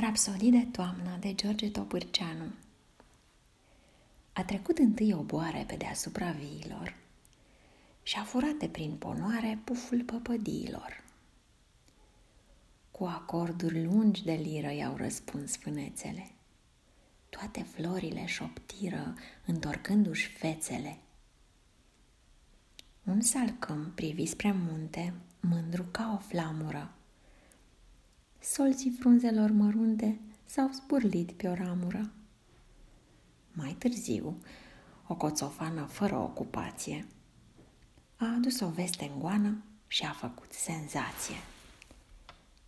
Rapsodii de toamnă de George Topârceanu A trecut întâi o boare pe deasupra viilor și a furat de prin ponoare puful păpădiilor. Cu acorduri lungi de liră i-au răspuns fânețele. Toate florile șoptiră, întorcându-și fețele. Un salcâm privi spre munte, mândru ca o flamură solții frunzelor mărunte s-au spurlit pe o ramură. Mai târziu, o coțofană fără ocupație a adus o veste în goană și a făcut senzație.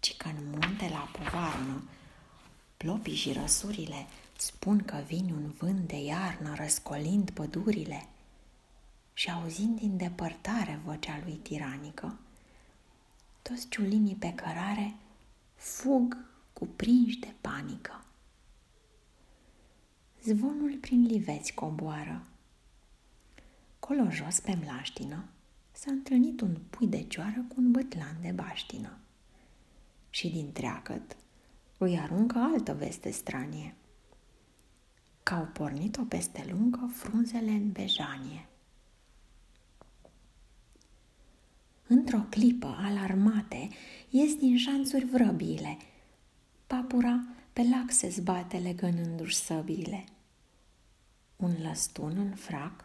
Ci că în munte la povarnă, plopii și răsurile spun că vine un vânt de iarnă răscolind pădurile și auzind din depărtare vocea lui tiranică, toți ciulimii pe cărare fug cuprinși de panică. Zvonul prin liveți coboară. Colo jos pe mlaștină s-a întâlnit un pui de cioară cu un bătlan de baștină. Și din treacăt îi aruncă altă veste stranie. Că au pornit-o peste lungă frunzele în bejanie. Într-o clipă alarmate, ies din șanțuri vrăbiile. Papura pe lac se zbate legănându-și săbiile. Un lăstun în frac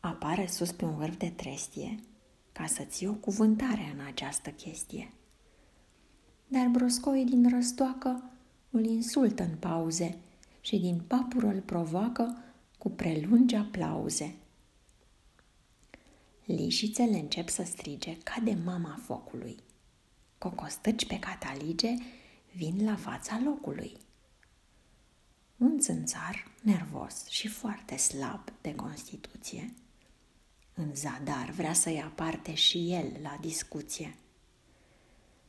apare sus pe un vârf de trestie ca să ții o cuvântare în această chestie. Dar broscoii din răstoacă îl insultă în pauze și din papură îl provoacă cu prelungi aplauze. Lișițele încep să strige ca de mama focului. Cocostăci pe catalige vin la fața locului. Un țânțar nervos și foarte slab de constituție, în zadar vrea să ia parte și el la discuție.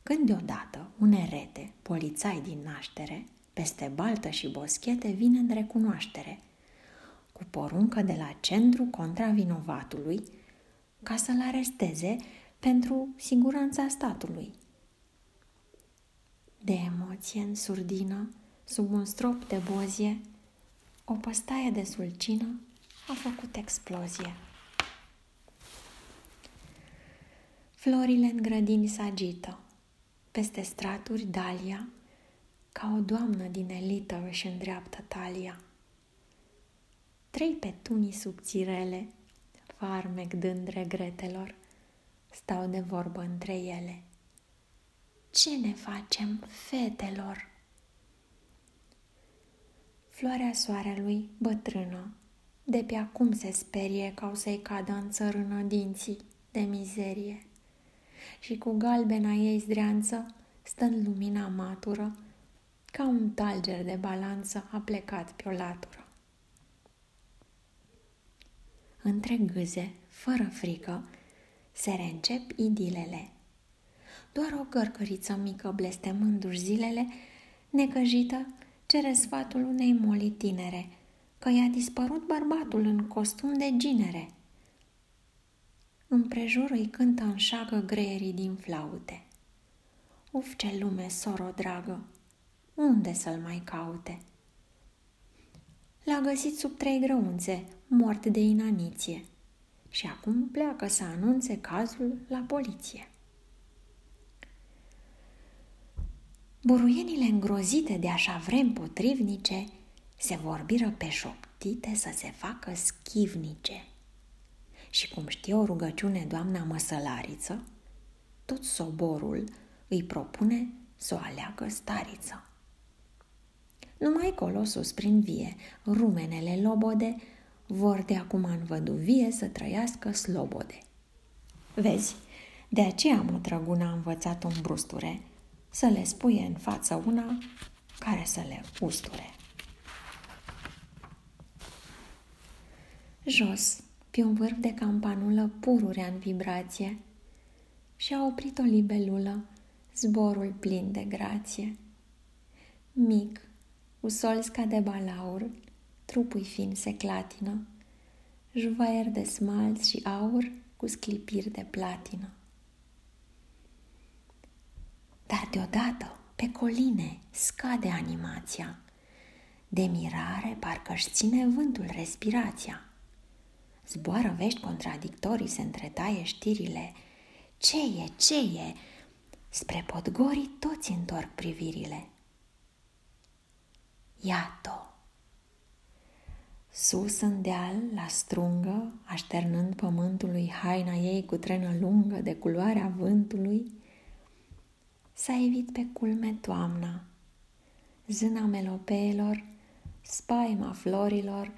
Când deodată un erete, polițai din naștere, peste baltă și boschete vine în recunoaștere, cu poruncă de la centru contra vinovatului, ca să-l aresteze pentru siguranța statului. De emoție în surdină, sub un strop de bozie, o păstaie de sulcină a făcut explozie. Florile în grădini se agită, peste straturi Dalia, ca o doamnă din elită își îndreaptă talia. Trei petunii subțirele farmec dând regretelor, stau de vorbă între ele. Ce ne facem, fetelor? Floarea soarelui, bătrână, de pe acum se sperie ca o să-i cadă în țărână dinții de mizerie. Și cu galbena ei zdreanță stă în lumina matură, ca un talger de balanță a plecat pe o latură între gâze, fără frică, se reîncep idilele. Doar o gărgăriță mică blestemându-și zilele, necăjită, cere sfatul unei moli tinere, că i-a dispărut bărbatul în costum de ginere. Împrejur îi cântă în șagă greierii din flaute. Uf, ce lume, soro dragă, unde să-l mai caute? L-a găsit sub trei grăunțe, mort de inaniție. Și acum pleacă să anunțe cazul la poliție. Buruienile îngrozite de așa vrem potrivnice se vorbiră pe șoptite să se facă schivnice. Și cum știe o rugăciune doamna măsălariță, tot soborul îi propune să o aleagă stariță. Numai colosul prin vie, rumenele lobode, vor de acum în văduvie să trăiască slobode. Vezi, de aceea mutrăguna a învățat un brusture să le spuie în față una care să le usture. Jos, pe un vârf de campanulă pururea în vibrație și a oprit o libelulă, zborul plin de grație. Mic, cu solsca de balaur, trupul fin se clatină, juvaier de smalț și aur cu sclipiri de platină. Dar deodată, Pe coline scade animația. De mirare parcă-și ține vântul respirația. Zboară vești contradictorii, se întretaie știrile. Ce e, ce e? Spre podgorii toți întorc privirile. Iată! Sus în deal, la strungă, așternând pământului haina ei cu trenă lungă de culoarea vântului, s-a evit pe culme toamna, zâna melopeelor, spaima florilor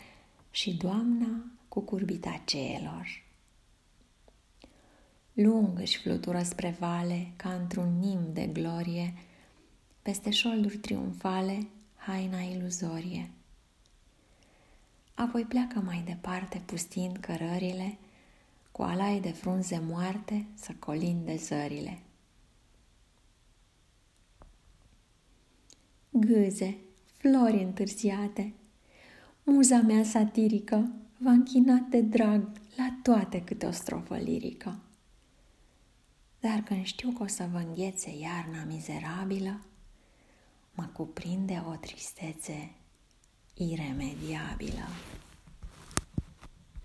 și doamna cu curbita ceelor. Lung își flutură spre vale ca într-un nim de glorie, peste șolduri triumfale, haina iluzorie. Apoi pleacă mai departe, pustind cărările, cu alai de frunze moarte să colinde zările. Gâze, flori întârziate, muza mea satirică v-a închinat de drag la toate câte o strofă lirică. Dar când știu că o să vă înghețe iarna mizerabilă, mă cuprinde o tristețe iremediabilă.